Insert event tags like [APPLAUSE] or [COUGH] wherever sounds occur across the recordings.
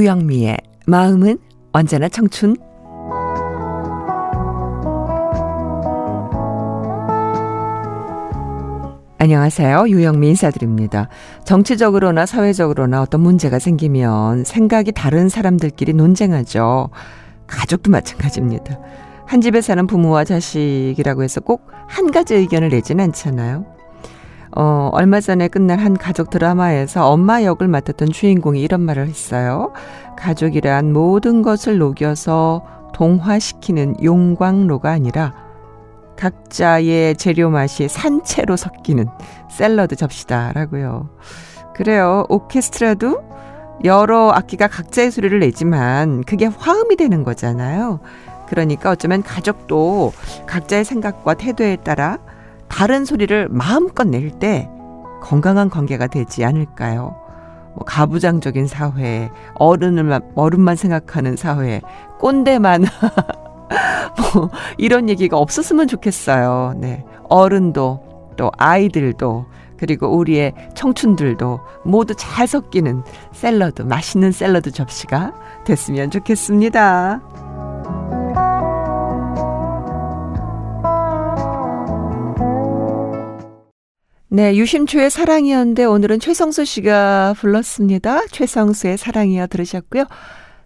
유영미의 마음은 언제나 청춘 안녕하세요. 유영미 인사드립니다. 정치적으로나 사회적으로나 어떤 문제가 생기면 생각이 다른 사람들끼리 논쟁하죠. 가족도 마찬가지입니다. 한 집에 사는 부모와 자식이라고 해서 꼭 한 가지 의견을 내진 않잖아요. 어, 얼마 전에 끝난 한 가족 드라마에서 엄마 역을 맡았던 주인공이 이런 말을 했어요. 가족이란 모든 것을 녹여서 동화시키는 용광로가 아니라 각자의 재료 맛이 산채로 섞이는 샐러드 접시다라고요. 그래요. 오케스트라도 여러 악기가 각자의 소리를 내지만 그게 화음이 되는 거잖아요. 그러니까 어쩌면 가족도 각자의 생각과 태도에 따라 다른 소리를 마음껏 낼 때 건강한 관계가 되지 않을까요? 뭐 가부장적인 사회, 어른을 어른만 생각하는 사회, 꼰대만 [LAUGHS] 뭐 이런 얘기가 없었으면 좋겠어요. 네. 어른도 또 아이들도 그리고 우리의 청춘들도 모두 잘 섞이는 샐러드, 맛있는 샐러드 접시가 됐으면 좋겠습니다. 네, 유심초의 사랑이었는데 오늘은 최성수 씨가 불렀습니다. 최성수의 사랑이여 들으셨고요.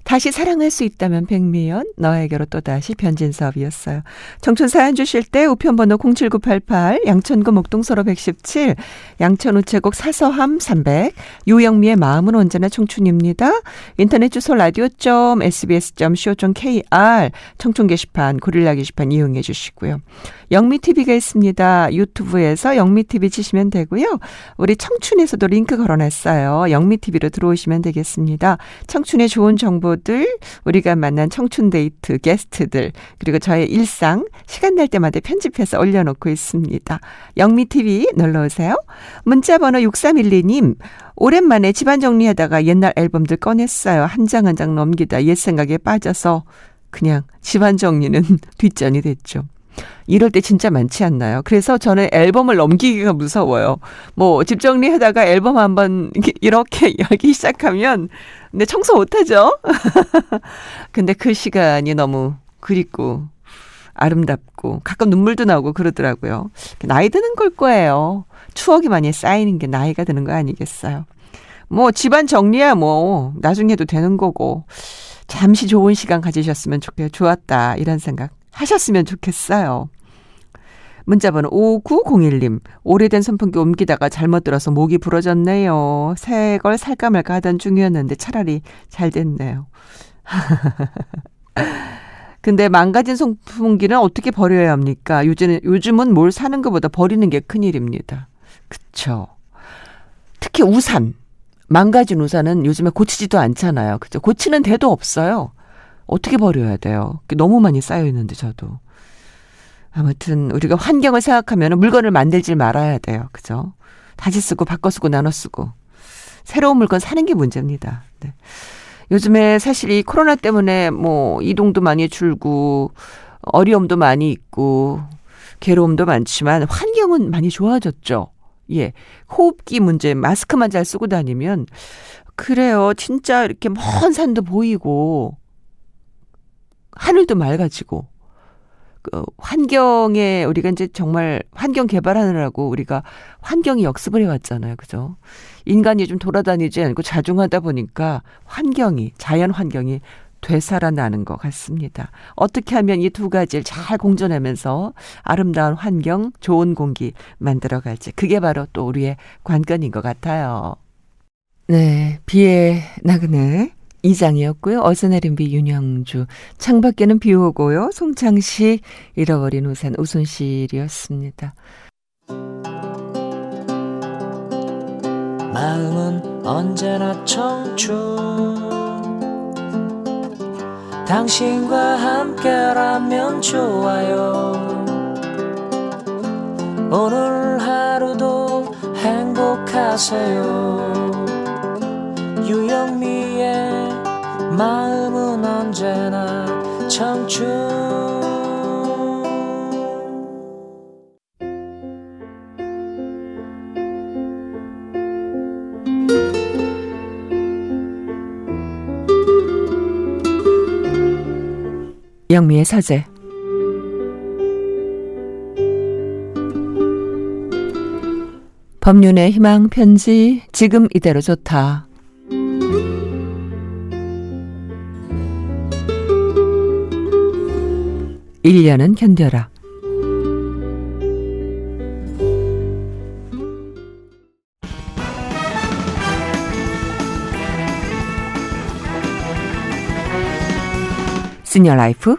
다시 사랑할 수 있다면 백미연 너에게로 또다시 변진섭이었어요. 청춘 사연 주실 때 우편번호 07988 양천구 목동서로 117 양천 우체국 사서함 300 유영미의 마음은 언제나 청춘입니다. 인터넷 주소 라디오.sbs.co.kr 청춘 게시판 고릴라 게시판 이용해 주시고요. 영미TV가 있습니다. 유튜브에서 영미TV 치시면 되고요. 우리 청춘에서도 링크 걸어놨어요. 영미TV로 들어오시면 되겠습니다. 청춘의 좋은 정보 친구들, 우리가 만난 청춘 데이트 게스트들, 그리고 저의 일상 시간 날 때마다 편집해서 올려놓고 있습니다. 영미TV 놀러 오세요. 문자 번호 6312님, 오랜만에 집안 정리하다가 옛날 앨범들 꺼냈어요. 한 장 한장 넘기다 옛 생각에 빠져서 그냥 집안 정리는 [LAUGHS] 뒷전이 됐죠. 이럴 때 진짜 많지 않나요? 그래서 저는 앨범을 넘기기가 무서워요. 뭐, 집 정리하다가 앨범 한번 [LAUGHS] 이렇게 열기 시작하면, 근데 청소 못하죠? [LAUGHS] 근데 그 시간이 너무 그립고, 아름답고, 가끔 눈물도 나오고 그러더라고요. 나이 드는 걸 거예요. 추억이 많이 쌓이는 게 나이가 드는 거 아니겠어요? 뭐, 집안 정리야 뭐, 나중에 해도 되는 거고, 잠시 좋은 시간 가지셨으면 좋겠, 좋았다. 이런 생각 하셨으면 좋겠어요. 문자번호 5901님, 오래된 선풍기 옮기다가 잘못 들어서 목이 부러졌네요. 새 걸 살까 말까 하던 중이었는데 차라리 잘 됐네요. [LAUGHS] 근데 망가진 선풍기는 어떻게 버려야 합니까? 요즘, 요즘은 뭘 사는 것보다 버리는 게 큰일입니다. 그쵸. 특히 우산. 망가진 우산은 요즘에 고치지도 않잖아요. 그죠? 고치는 데도 없어요. 어떻게 버려야 돼요? 너무 많이 쌓여 있는데 저도. 아무튼 우리가 환경을 생각하면 물건을 만들지 말아야 돼요. 그죠? 다시 쓰고 바꿔 쓰고 나눠 쓰고 새로운 물건 사는 게 문제입니다. 네. 요즘에 사실 이 코로나 때문에 뭐 이동도 많이 줄고 어려움도 많이 있고 괴로움도 많지만 환경은 많이 좋아졌죠. 예. 호흡기 문제 마스크만 잘 쓰고 다니면 그래요. 진짜 이렇게 먼 산도 보이고 하늘도 맑아지고 그 환경에 우리가 이제 정말 환경 개발하느라고 우리가 환경이 역습을 해왔잖아요. 그죠? 인간이 좀 돌아다니지 않고 자중하다 보니까 환경이, 자연 환경이 되살아나는 것 같습니다. 어떻게 하면 이 두 가지를 잘 공존하면서 아름다운 환경, 좋은 공기 만들어 갈지. 그게 바로 또 우리의 관건인 것 같아요. 네. 비에 나그네. 이장이었고요. 어서 내린 비 윤영주. 창밖에는 비 오고요. 송창식 잃어버린 우산 우순실이었습니다. 마음은 언제나 청춘 당신과 함께라면 좋아요 오늘 하루도 행복하세요 유영미의 마음은 언제나 청춘. 영미의 서재 법륜의 희망 편지 지금 이대로 좋다. 1년은 견뎌라. 시니어 라이프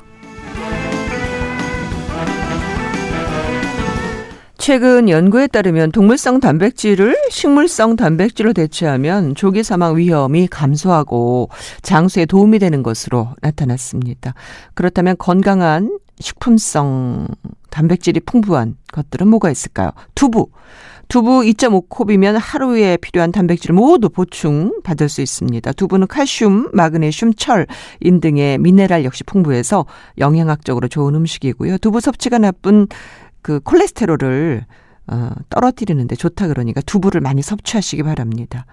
최근 연구에 따르면 동물성 단백질을 식물성 단백질로 대체하면 조기 사망 위험이 감소하고 장수에 도움이 되는 것으로 나타났습니다. 그렇다면 건강한 식품성 단백질이 풍부한 것들은 뭐가 있을까요? 두부. 두부 2.5컵이면 하루에 필요한 단백질을 모두 보충 받을 수 있습니다. 두부는 칼슘, 마그네슘, 철, 인 등의 미네랄 역시 풍부해서 영양학적으로 좋은 음식이고요. 두부 섭취가 나쁜 그 콜레스테롤을 어, 떨어뜨리는데 좋다 그러니까 두부를 많이 섭취하시기 바랍니다.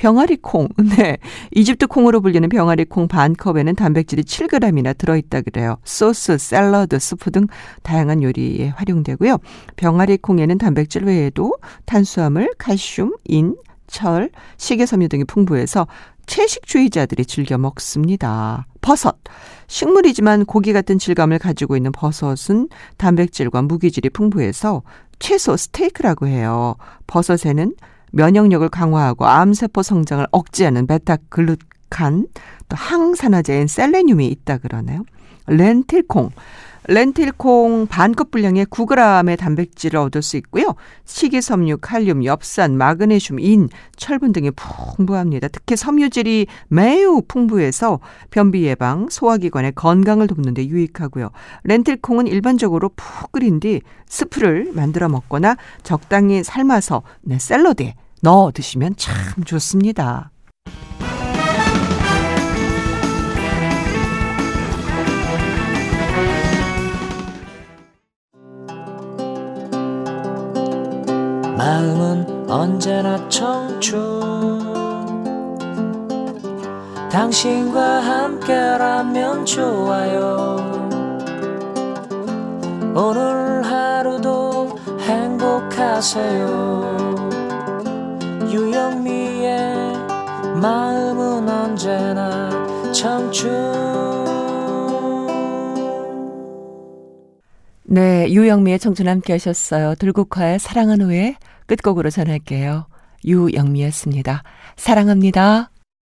병아리 콩. [LAUGHS] 네. 이집트 콩으로 불리는 병아리 콩 반 컵에는 단백질이 7g이나 들어있다 그래요. 소스, 샐러드, 스프 등 다양한 요리에 활용되고요. 병아리 콩에는 단백질 외에도 탄수화물, 칼슘, 인, 철, 식이섬유 등이 풍부해서 채식주의자들이 즐겨 먹습니다. 버섯. 식물이지만 고기 같은 질감을 가지고 있는 버섯은 단백질과 무기질이 풍부해서 채소 스테이크라고 해요. 버섯에는 면역력을 강화하고 암세포 성장을 억제하는 베타글루칸, 또 항산화제인 셀레늄이 있다 그러네요. 렌틸콩. 렌틸콩 반컵 분량의 9g의 단백질을 얻을 수 있고요. 식이섬유, 칼륨, 엽산, 마그네슘, 인, 철분 등이 풍부합니다. 특히 섬유질이 매우 풍부해서 변비 예방, 소화기관의 건강을 돕는 데 유익하고요. 렌틸콩은 일반적으로 푹 끓인 뒤 스프를 만들어 먹거나 적당히 삶아서 네, 샐러드에 넣어 드시면 참 좋습니다. 마음은 언제나 청춘. 당신과 함께라면 좋아요. 오늘 하루도 행복하세요. 유영미의 마음은 언제나 청춘. 네, 유영미의 청춘 함께 하셨어요. 들국화의 사랑한 후에 끝곡으로 전할게요. 유영미였습니다. 사랑합니다.